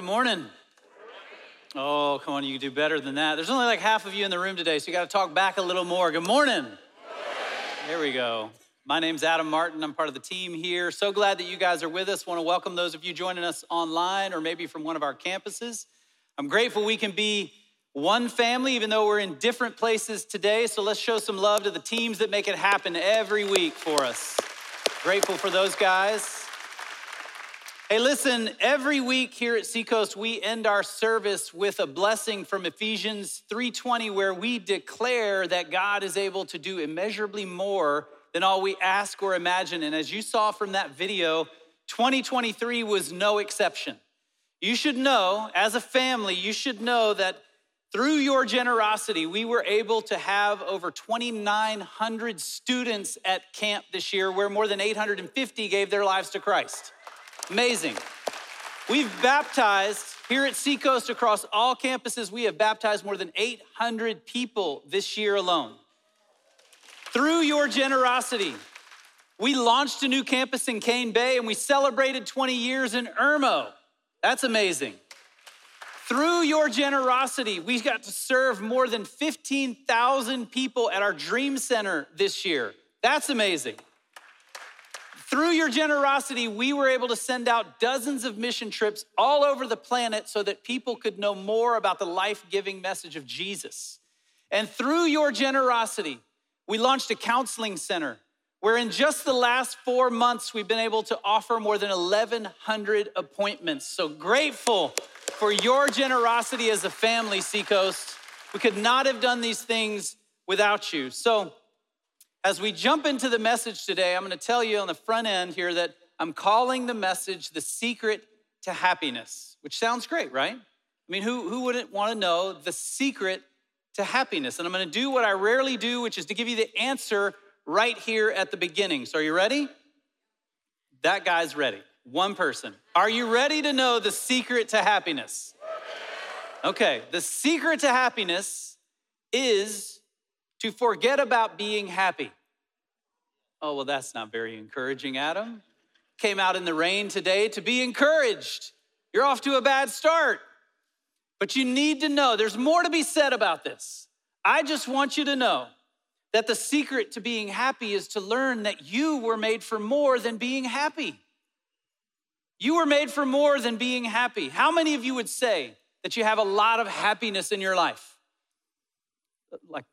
Good morning. Oh, come on, you can do better than that. There's only like half of you in the room today, so you got to talk back a little more. Good morning. There we go. My name's Adam Martin. I'm part of the team here. So glad that you guys are with us. Want to welcome those of you joining us online or maybe from one of our campuses. I'm grateful we can be one family, even though we're in different places today. So let's show some love to the teams that make it happen every week for us. Grateful for those guys. Hey, listen, every week here at Seacoast, we end our service with a blessing from Ephesians 3:20, where we declare that God is able to do immeasurably more than all we ask or imagine. And as you saw from that video, 2023 was no exception. You should know, as a family, you should know that through your generosity, we were able to have over 2,900 students at camp this year, where more than 850 gave their lives to Christ. Amazing. We've baptized here at Seacoast across all campuses, we have baptized more than 800 people this year alone. Through your generosity, we launched a new campus in Cane Bay and we celebrated 20 years in Irmo. That's amazing. Through your generosity, we got to serve more than 15,000 people at our Dream Center this year. That's amazing. Through your generosity, we were able to send out dozens of mission trips all over the planet so that people could know more about the life giving message of Jesus. And through your generosity, we launched a counseling center where in just the last four months, we've been able to offer more than 1,100 appointments. So grateful for your generosity as a family, Seacoast. We could not have done these things without you. So, as we jump into the message today, I'm going to tell you on the front end here that I'm calling the message the secret to happiness, which sounds great, right? I mean, who, who wouldn't want to know the secret to happiness? And I'm going to do what I rarely do, which is to give you the answer right here at the beginning. So, are you ready? That guy's ready. One person. Are you ready to know the secret to happiness? Okay, the secret to happiness is to forget about being happy. Oh, well, that's not very encouraging, Adam. Came out in the rain today to be encouraged. You're off to a bad start. But you need to know there's more to be said about this. I just want you to know that the secret to being happy is to learn that you were made for more than being happy. You were made for more than being happy. How many of you would say that you have a lot of happiness in your life? Like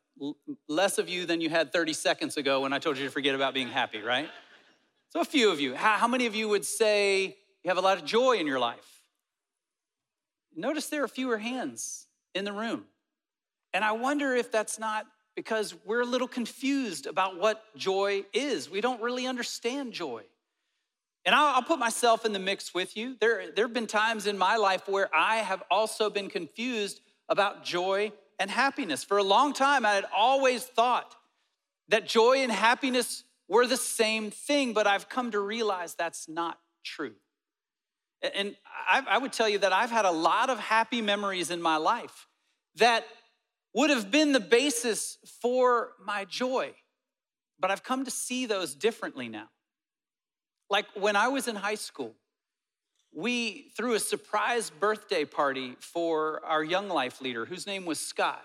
less of you than you had 30 seconds ago when I told you to forget about being happy, right? So, a few of you. How, many of you would say you have a lot of joy in your life? Notice there are fewer hands in the room. And I wonder if that's not because we're a little confused about what joy is. We don't really understand joy. And I'll, I'll, put myself in the mix with you. There, there have been times in my life where I have also been confused about joy and happiness. For a long time, I had always thought that joy and happiness were the same thing, but I've come to realize that's not true. And I, would tell you that I've had a lot of happy memories in my life that would have been the basis for my joy, but I've come to see those differently now. Like when I was in high school, we threw a surprise birthday party for our young life leader, whose name was Scott.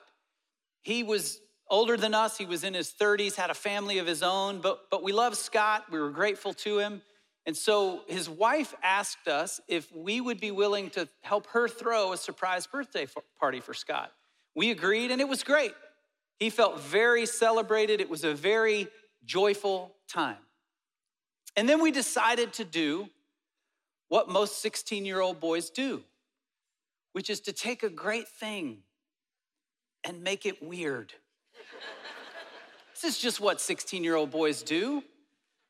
He was older than us, he was in his 30s, had a family of his own, but, but we loved Scott, we were grateful to him. And so his wife asked us if we would be willing to help her throw a surprise birthday party for Scott. We agreed, and it was great. He felt very celebrated. It was a very joyful time. And then we decided to do what most 16 year old boys do, which is to take a great thing and make it weird. this is just what 16 year old boys do.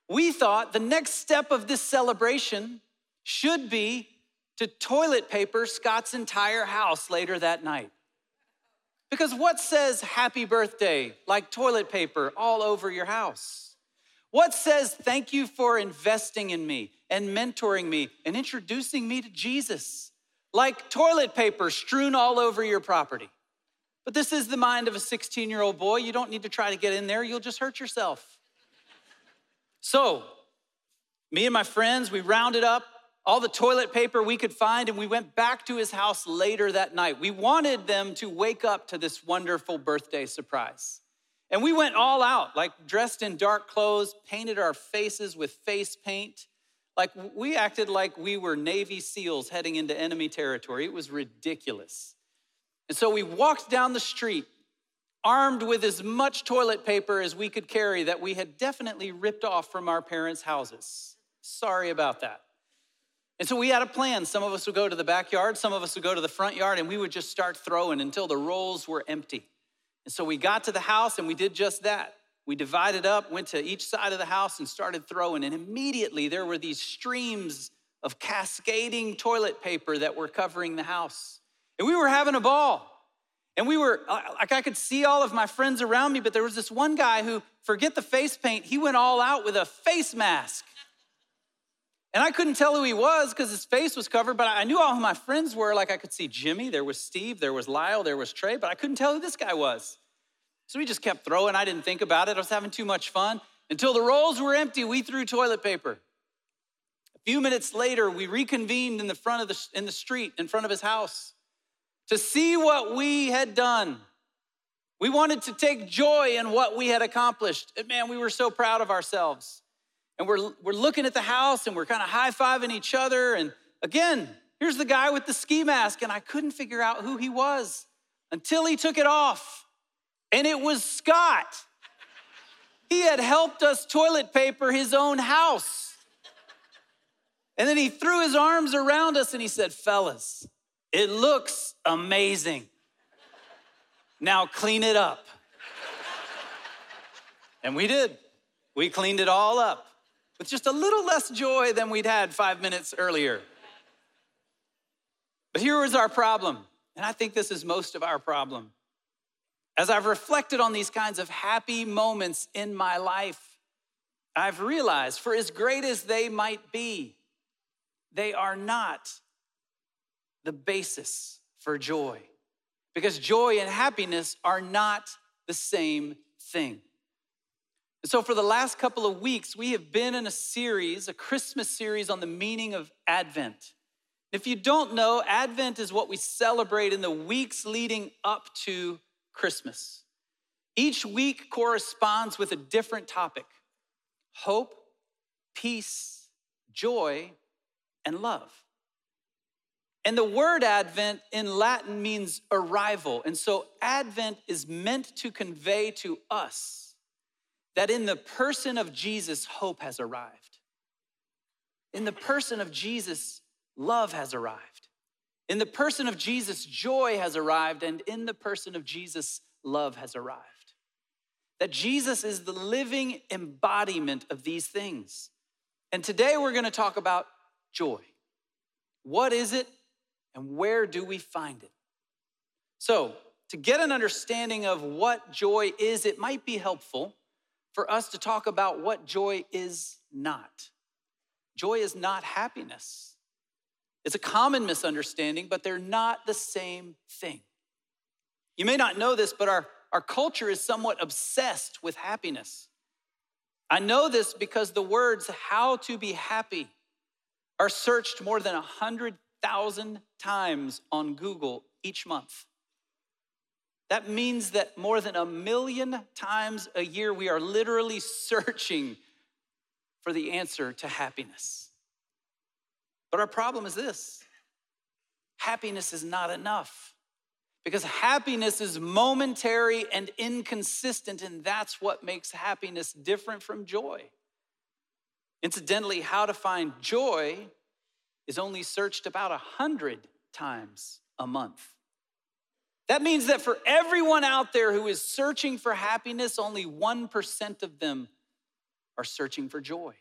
We thought the next step of this celebration should be to toilet paper Scott's entire house later that night. Because what says happy birthday like toilet paper all over your house? What says thank you for investing in me? And mentoring me and introducing me to Jesus, like toilet paper strewn all over your property. But this is the mind of a 16 year old boy. You don't need to try to get in there, you'll just hurt yourself. So, me and my friends, we rounded up all the toilet paper we could find, and we went back to his house later that night. We wanted them to wake up to this wonderful birthday surprise. And we went all out, like dressed in dark clothes, painted our faces with face paint. Like we acted like we were Navy SEALs heading into enemy territory. It was ridiculous. And so we walked down the street, armed with as much toilet paper as we could carry that we had definitely ripped off from our parents' houses. Sorry about that. And so we had a plan. Some of us would go to the backyard, some of us would go to the front yard, and we would just start throwing until the rolls were empty. And so we got to the house and we did just that. We divided up, went to each side of the house, and started throwing. And immediately there were these streams of cascading toilet paper that were covering the house. And we were having a ball. And we were, uh, like, I could see all of my friends around me, but there was this one guy who, forget the face paint, he went all out with a face mask. And I couldn't tell who he was because his face was covered, but I knew all who my friends were. Like I could see Jimmy, there was Steve, there was Lyle, there was Trey, but I couldn't tell who this guy was. So we just kept throwing. I didn't think about it. I was having too much fun. Until the rolls were empty, we threw toilet paper. A few minutes later, we reconvened in the front of the in the street in front of his house to see what we had done. We wanted to take joy in what we had accomplished. And man, we were so proud of ourselves. And we're, we're looking at the house and we're kind of high fiving each other. And again, here's the guy with the ski mask, and I couldn't figure out who he was until he took it off. And it was Scott. He had helped us toilet paper his own house. And then he threw his arms around us and he said, Fellas, it looks amazing. Now clean it up. And we did. We cleaned it all up with just a little less joy than we'd had five minutes earlier. But here was our problem, and I think this is most of our problem. As I've reflected on these kinds of happy moments in my life, I've realized for as great as they might be, they are not the basis for joy. Because joy and happiness are not the same thing. And so, for the last couple of weeks, we have been in a series, a Christmas series on the meaning of Advent. If you don't know, Advent is what we celebrate in the weeks leading up to Christmas. Each week corresponds with a different topic hope, peace, joy, and love. And the word Advent in Latin means arrival. And so Advent is meant to convey to us that in the person of Jesus, hope has arrived. In the person of Jesus, love has arrived. In the person of Jesus, joy has arrived. And in the person of Jesus, love has arrived. That Jesus is the living embodiment of these things. And today we're to talk about joy. What is it? And where do we find it? So, to get an understanding of what joy is, it might be helpful for us to talk about what joy is not. Joy is not happiness. It's a common misunderstanding, but they're not the same thing. You may not know this, but our, our culture is somewhat obsessed with happiness. I know this because the words how to be happy are searched more than 100 thousand times on Google each month. That means that more than a million times a year, we are literally searching for the answer to happiness. But our problem is this happiness is not enough because happiness is momentary and inconsistent, and that's what makes happiness different from joy. Incidentally, how to find joy is only searched about a hundred times a month. That means that for everyone out there who is searching for happiness, only 1% of them are searching for joy.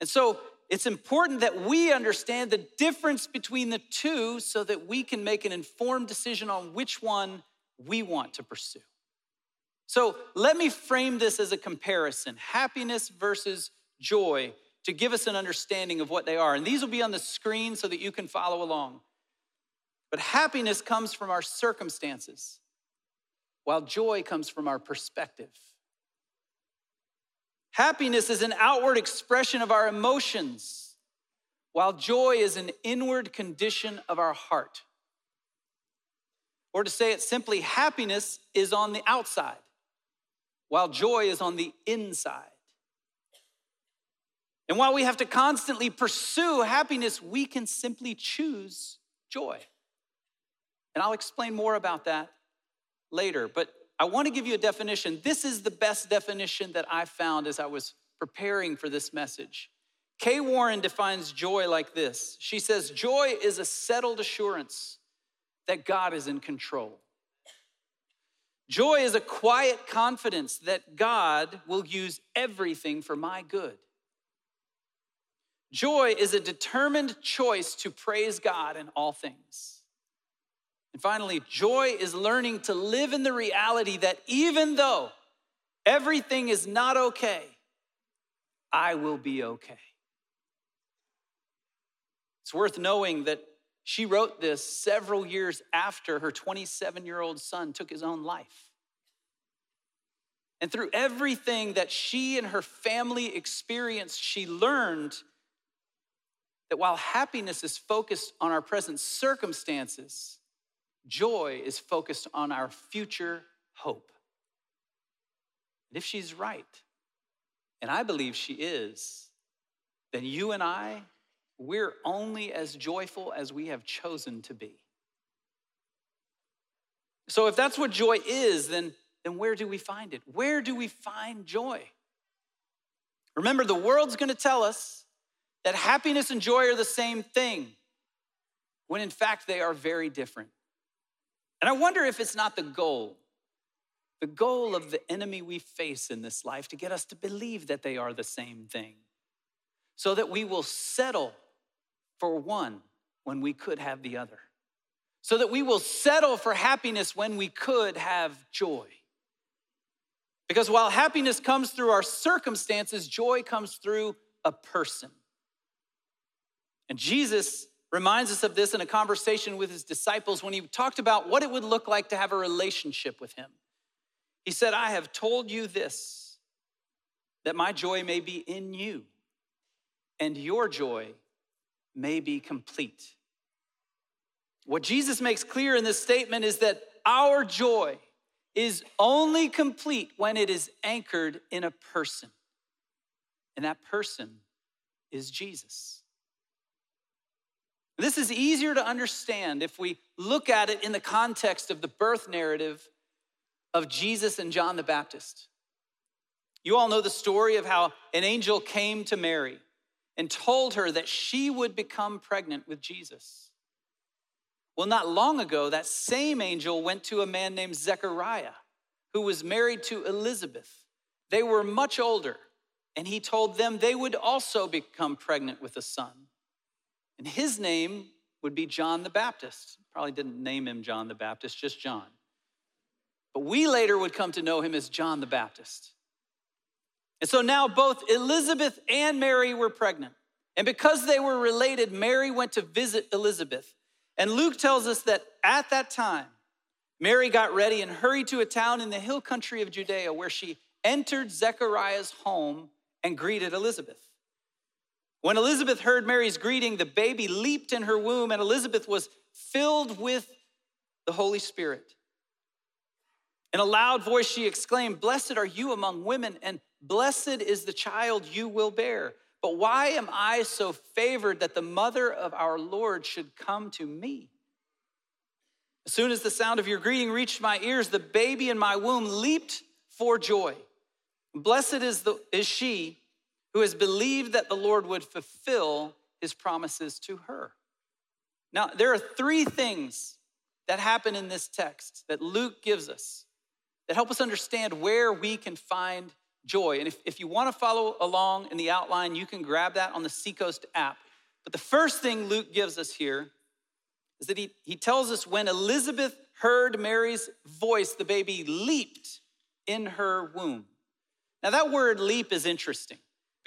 And so it's important that we understand the difference between the two so that we can make an informed decision on which one we want to pursue. So let me frame this as a comparison happiness versus joy to give us an understanding of what they are. And these will be on the screen so that you can follow along. But happiness comes from our circumstances, while joy comes from our perspective. Happiness is an outward expression of our emotions, while joy is an inward condition of our heart. Or to say it simply, happiness is on the outside, while joy is on the inside. And while we have to constantly pursue happiness, we can simply choose joy. And I'll explain more about that later. But I want to give you a definition. This is the best definition that I found as I was preparing for this message. Kay Warren defines joy like this She says, Joy is a settled assurance that God is in control. Joy is a quiet confidence that God will use everything for my good. Joy is a determined choice to praise God in all things. And finally, joy is learning to live in the reality that even though everything is not okay, I will be okay. It's worth knowing that she wrote this several years after her 27 year old son took his own life. And through everything that she and her family experienced, she learned that while happiness is focused on our present circumstances, joy is focused on our future hope. And if she's right, and I believe she is, then you and I, we're only as joyful as we have chosen to be. So if that's what joy is, then, then where do we find it? Where do we find joy? Remember, the world's gonna tell us that happiness and joy are the same thing, when in fact they are very different. And I wonder if it's not the goal, the goal of the enemy we face in this life to get us to believe that they are the same thing, so that we will settle for one when we could have the other, so that we will settle for happiness when we could have joy. Because while happiness comes through our circumstances, joy comes through a person. And Jesus reminds us of this in a conversation with his disciples when he talked about what it would look like to have a relationship with him. He said, I have told you this, that my joy may be in you, and your joy may be complete. What Jesus makes clear in this statement is that our joy is only complete when it is anchored in a person, and that person is Jesus. This is easier to understand if we look at it in the context of the birth narrative of Jesus and John the Baptist. You all know the story of how an angel came to Mary and told her that she would become pregnant with Jesus. Well, not long ago, that same angel went to a man named Zechariah who was married to Elizabeth. They were much older, and he told them they would also become pregnant with a son. And his name would be John the Baptist. Probably didn't name him John the Baptist, just John. But we later would come to know him as John the Baptist. And so now both Elizabeth and Mary were pregnant. And because they were related, Mary went to visit Elizabeth. And Luke tells us that at that time, Mary got ready and hurried to a town in the hill country of Judea where she entered Zechariah's home and greeted Elizabeth. When Elizabeth heard Mary's greeting, the baby leaped in her womb, and Elizabeth was filled with the Holy Spirit. In a loud voice, she exclaimed, Blessed are you among women, and blessed is the child you will bear. But why am I so favored that the mother of our Lord should come to me? As soon as the sound of your greeting reached my ears, the baby in my womb leaped for joy. Blessed is, the, is she who has believed that the Lord would fulfill his promises to her. Now, there are three things that happen in this text that Luke gives us that help us understand where we can find joy. And if, if you want to follow along in the outline, you can grab that on the Seacoast app. But the first thing Luke gives us here is that he, he tells us when Elizabeth heard Mary's voice, the baby leaped in her womb. Now, that word leap is interesting.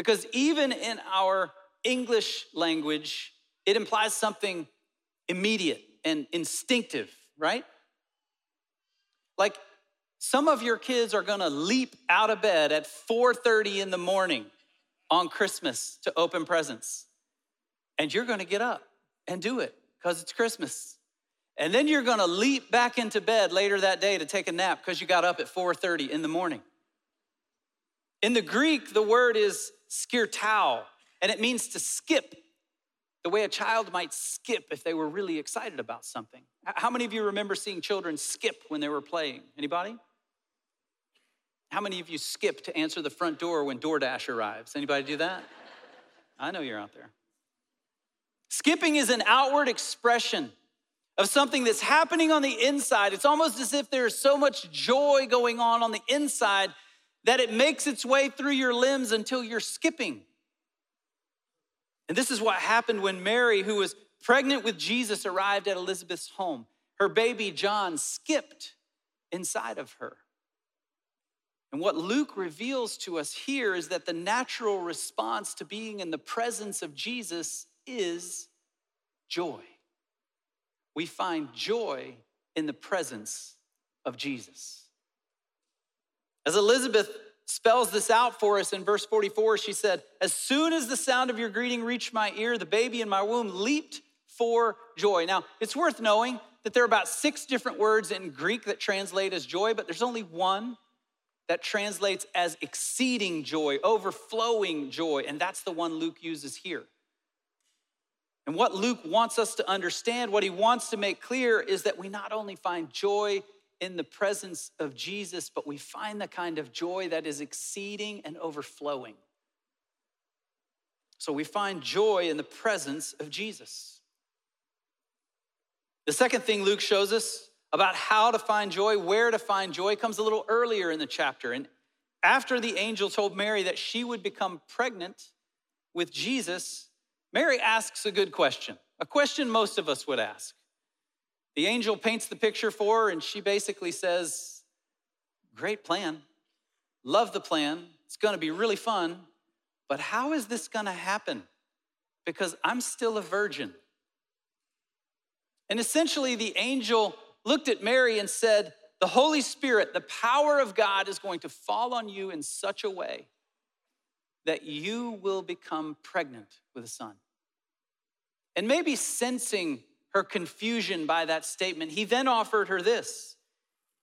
Because even in our English language, it implies something immediate and instinctive, right? Like some of your kids are gonna leap out of bed at 4:30 in the morning on Christmas to open presents. And you're gonna get up and do it because it's Christmas. And then you're gonna leap back into bed later that day to take a nap because you got up at 4:30 in the morning. In the Greek, the word is skirtao, and it means to skip, the way a child might skip if they were really excited about something. How many of you remember seeing children skip when they were playing? Anybody? How many of you skip to answer the front door when DoorDash arrives? Anybody do that? I know you're out there. Skipping is an outward expression of something that's happening on the inside. It's almost as if there's so much joy going on on the inside that it makes its way through your limbs until you're skipping. And this is what happened when Mary, who was pregnant with Jesus, arrived at Elizabeth's home. Her baby John skipped inside of her. And what Luke reveals to us here is that the natural response to being in the presence of Jesus is joy we find joy in the presence of Jesus. As Elizabeth spells this out for us in verse 44, she said, As soon as the sound of your greeting reached my ear, the baby in my womb leaped for joy. Now, it's worth knowing that there are about six different words in Greek that translate as joy, but there's only one that translates as exceeding joy, overflowing joy, and that's the one Luke uses here. And what Luke wants us to understand, what he wants to make clear, is that we not only find joy in the presence of Jesus, but we find the kind of joy that is exceeding and overflowing. So we find joy in the presence of Jesus. The second thing Luke shows us about how to find joy, where to find joy, comes a little earlier in the chapter. And after the angel told Mary that she would become pregnant with Jesus, Mary asks a good question, a question most of us would ask. The angel paints the picture for her, and she basically says, Great plan. Love the plan. It's going to be really fun. But how is this going to happen? Because I'm still a virgin. And essentially, the angel looked at Mary and said, The Holy Spirit, the power of God, is going to fall on you in such a way that you will become pregnant with a son. And maybe sensing her confusion by that statement, he then offered her this.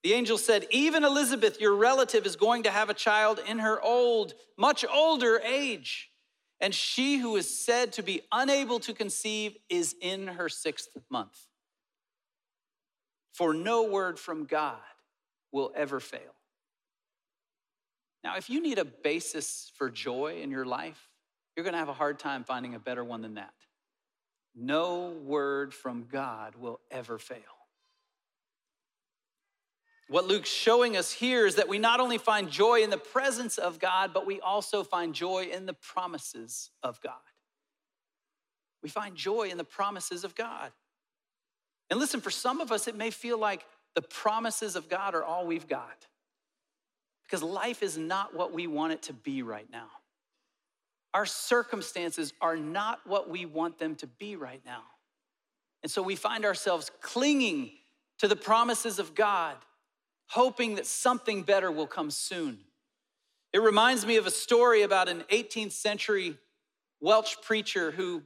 The angel said, Even Elizabeth, your relative, is going to have a child in her old, much older age. And she who is said to be unable to conceive is in her sixth month. For no word from God will ever fail. Now, if you need a basis for joy in your life, you're going to have a hard time finding a better one than that. No word from God will ever fail. What Luke's showing us here is that we not only find joy in the presence of God, but we also find joy in the promises of God. We find joy in the promises of God. And listen, for some of us, it may feel like the promises of God are all we've got because life is not what we want it to be right now. Our circumstances are not what we want them to be right now. And so we find ourselves clinging to the promises of God, hoping that something better will come soon. It reminds me of a story about an 18th century Welsh preacher who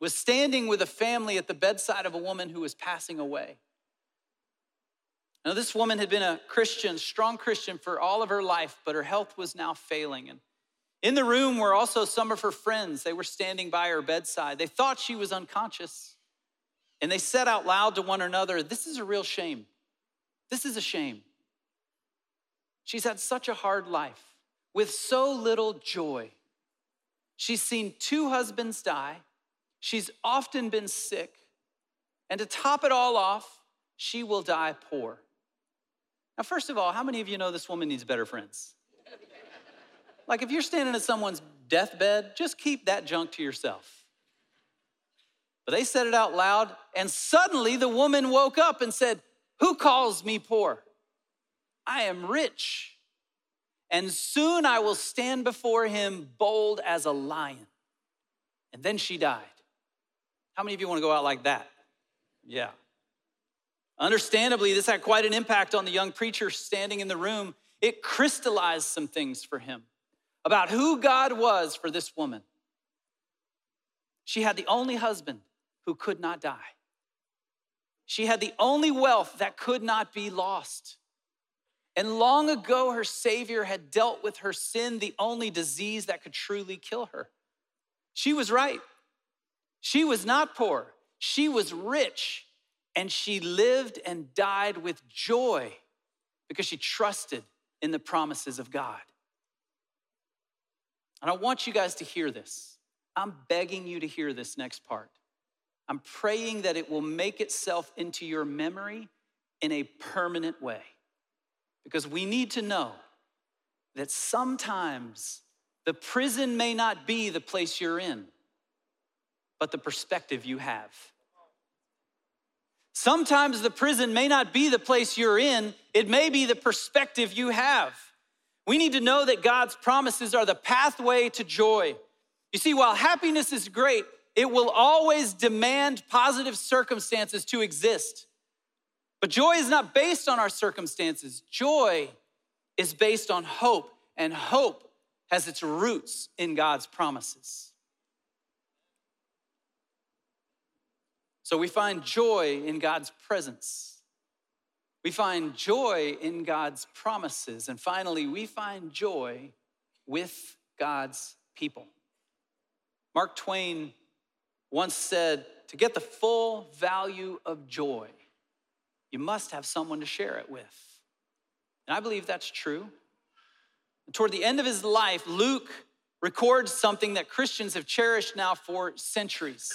was standing with a family at the bedside of a woman who was passing away. Now, this woman had been a Christian, strong Christian for all of her life, but her health was now failing. And in the room were also some of her friends. They were standing by her bedside. They thought she was unconscious. And they said out loud to one another, This is a real shame. This is a shame. She's had such a hard life with so little joy. She's seen two husbands die. She's often been sick. And to top it all off, she will die poor. Now, first of all, how many of you know this woman needs better friends? Like if you're standing at someone's deathbed, just keep that junk to yourself. But they said it out loud, and suddenly the woman woke up and said, Who calls me poor? I am rich, and soon I will stand before him bold as a lion. And then she died. How many of you want to go out like that? Yeah. Understandably, this had quite an impact on the young preacher standing in the room. It crystallized some things for him about who God was for this woman. She had the only husband who could not die. She had the only wealth that could not be lost. And long ago, her Savior had dealt with her sin, the only disease that could truly kill her. She was right. She was not poor, she was rich, and she lived and died with joy because she trusted in the promises of God. And I want you guys to hear this. I'm begging you to hear this next part. I'm praying that it will make itself into your memory in a permanent way. Because we need to know that sometimes the prison may not be the place you're in, but the perspective you have. Sometimes the prison may not be the place you're in, it may be the perspective you have. We need to know that God's promises are the pathway to joy. You see, while happiness is great, it will always demand positive circumstances to exist. But joy is not based on our circumstances. Joy is based on hope, and hope has its roots in God's promises. So we find joy in God's presence. We find joy in God's promises. And finally, we find joy with God's people. Mark Twain once said, To get the full value of joy, you must have someone to share it with. And I believe that's true. Toward the end of his life, Luke records something that Christians have cherished now for centuries.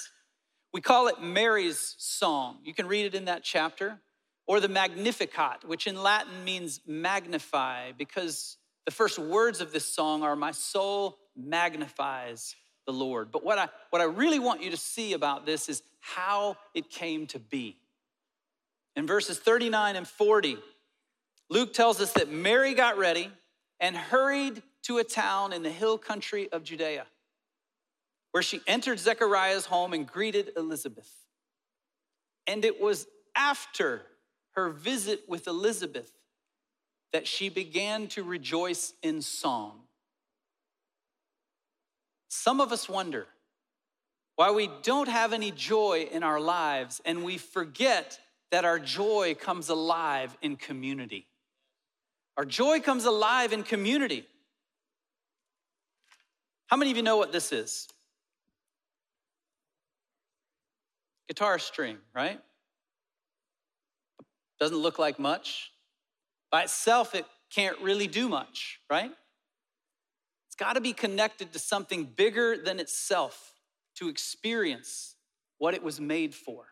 We call it Mary's song. You can read it in that chapter or the Magnificat, which in Latin means magnify, because the first words of this song are, My soul magnifies the Lord. But what I, what I really want you to see about this is how it came to be. In verses 39 and 40, Luke tells us that Mary got ready and hurried to a town in the hill country of Judea, where she entered Zechariah's home and greeted Elizabeth. And it was after her visit with Elizabeth that she began to rejoice in song. Some of us wonder why we don't have any joy in our lives and we forget that our joy comes alive in community. Our joy comes alive in community. How many of you know what this is? Guitar string, right? Doesn't look like much. By itself, it can't really do much, right? It's got to be connected to something bigger than itself to experience what it was made for.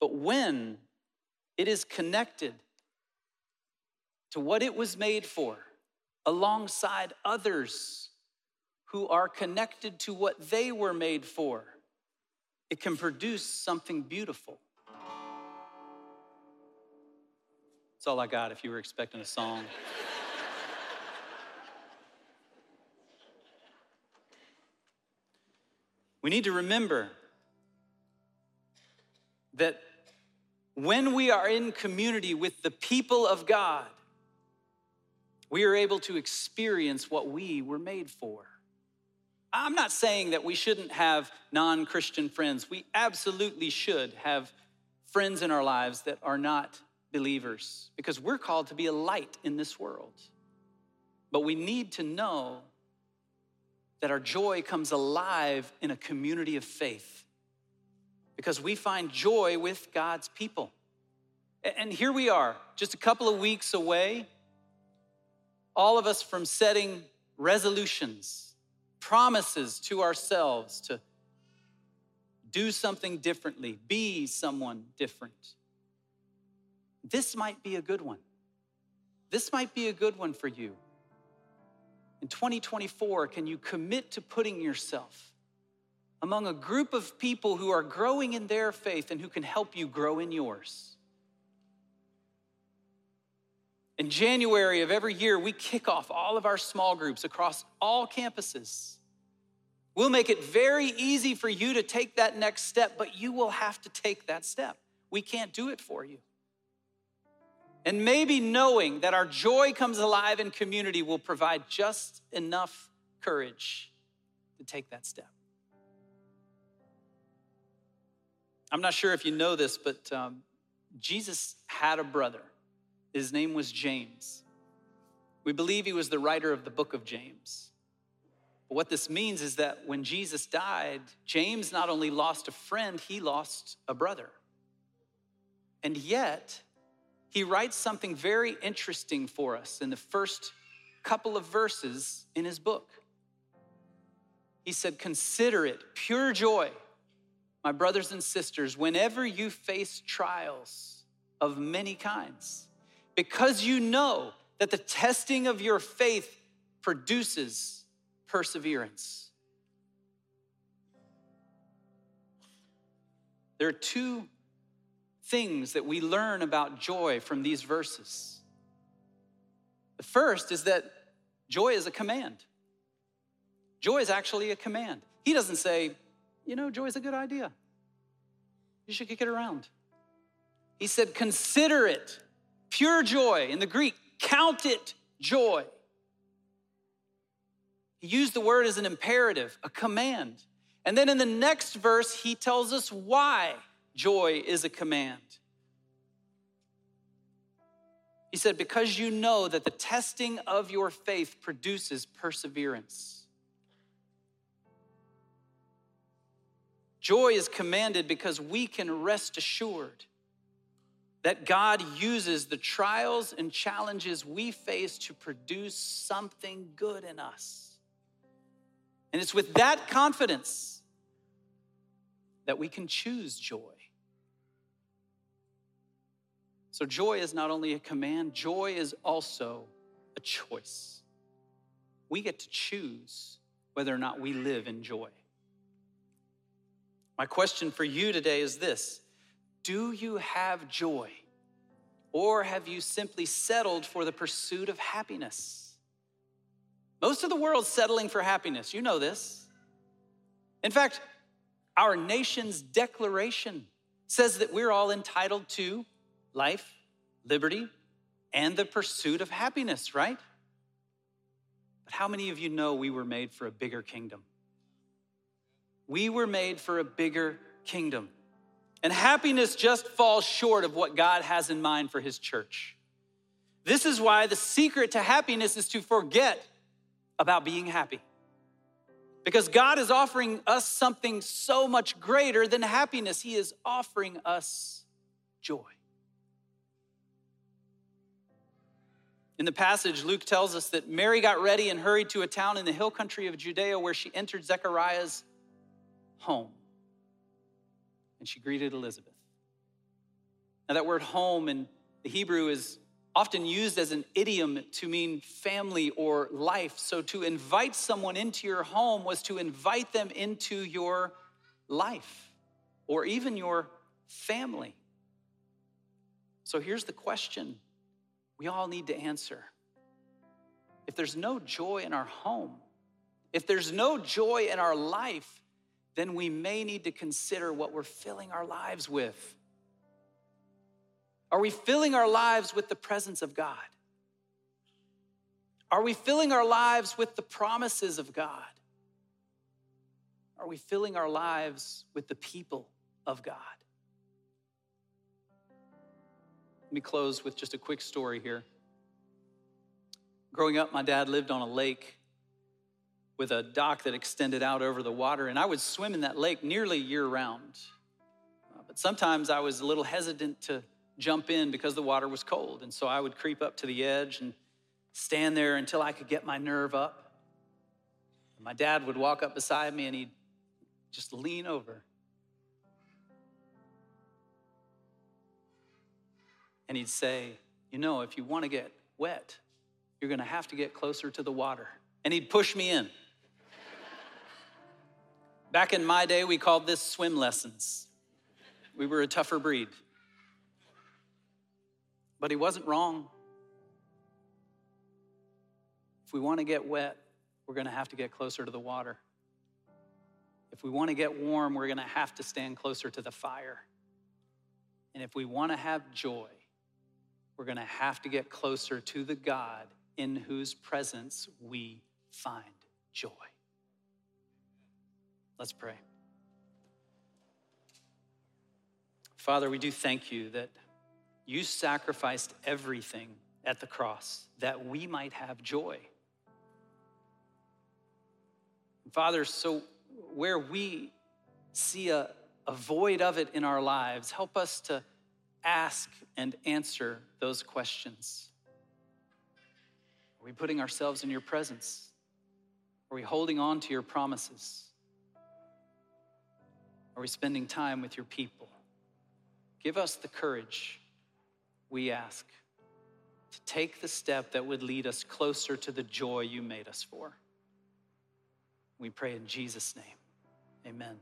But when it is connected to what it was made for, alongside others who are connected to what they were made for, it can produce something beautiful. That's all I got if you were expecting a song. we need to remember that when we are in community with the people of God, we are able to experience what we were made for. I'm not saying that we shouldn't have non Christian friends. We absolutely should have friends in our lives that are not believers because we're called to be a light in this world. But we need to know that our joy comes alive in a community of faith because we find joy with God's people. And here we are, just a couple of weeks away, all of us from setting resolutions, promises to ourselves to do something differently, be someone different. This might be a good one. This might be a good one for you. In 2024, can you commit to putting yourself among a group of people who are growing in their faith and who can help you grow in yours? In January of every year, we kick off all of our small groups across all campuses. We'll make it very easy for you to take that next step, but you will have to take that step. We can't do it for you. And maybe knowing that our joy comes alive in community will provide just enough courage to take that step. I'm not sure if you know this, but um, Jesus had a brother. His name was James. We believe he was the writer of the book of James. But what this means is that when Jesus died, James not only lost a friend, he lost a brother. And yet, he writes something very interesting for us in the first couple of verses in his book. He said, Consider it pure joy, my brothers and sisters, whenever you face trials of many kinds, because you know that the testing of your faith produces perseverance. There are two things that we learn about joy from these verses. The first is that joy is a command. Joy is actually a command. He doesn't say, you know, joy is a good idea. You should kick it around. He said, consider it pure joy. In the Greek, count it joy. He used the word as an imperative, a command. And then in the next verse, he tells us why joy is a command. He said, Because you know that the testing of your faith produces perseverance. Joy is commanded because we can rest assured that God uses the trials and challenges we face to produce something good in us. And it's with that confidence that we can choose joy. So, joy is not only a command, joy is also a choice. We get to choose whether or not we live in joy. My question for you today is this Do you have joy? Or have you simply settled for the pursuit of happiness? Most of the world's settling for happiness. You know this. In fact, our nation's declaration says that we're all entitled to life, liberty, and the pursuit of happiness, right? But how many of you know we were made for a bigger kingdom? We were made for a bigger kingdom. And happiness just falls short of what God has in mind for his church. This is why the secret to happiness is to forget about being happy. Because God is offering us something so much greater than happiness. He is offering us joy. In the passage, Luke tells us that Mary got ready and hurried to a town in the hill country of Judea where she entered Zechariah's home. And she greeted Elizabeth. Now, that word home in the Hebrew is often used as an idiom to mean family or life. So, to invite someone into your home was to invite them into your life or even your family. So, here's the question we all need to answer. If there's no joy in our home, if there's no joy in our life, then we may need to consider what we're filling our lives with. Are we filling our lives with the presence of God? Are we filling our lives with the promises of God? Are we filling our lives with the people of God? Let me close with just a quick story here. Growing up, my dad lived on a lake with a dock that extended out over the water, and I would swim in that lake nearly year round. Uh, but sometimes I was a little hesitant to jump in because the water was cold, and so I would creep up to the edge and stand there until I could get my nerve up. And my dad would walk up beside me and he'd just lean over and he'd say, You know, if you want to get wet, you're going to have to get closer to the water. And he'd push me in. Back in my day, we called this swim lessons. We were a tougher breed. But he wasn't wrong. If we want to get wet, we're going to have to get closer to the water. If we want to get warm, we're going to have to stand closer to the fire. And if we want to have joy, we're going to have to get closer to the God in whose presence we find joy. Let's pray. Father, we do thank you that you sacrificed everything at the cross that we might have joy. Father, so where we see a, a void of it in our lives, help us to ask and answer those questions. Are we putting ourselves in your presence? Are we holding on to your promises? Are we spending time with your people? Give us the courage, we ask, to take the step that would lead us closer to the joy you made us for. We pray in Jesus' name. Amen.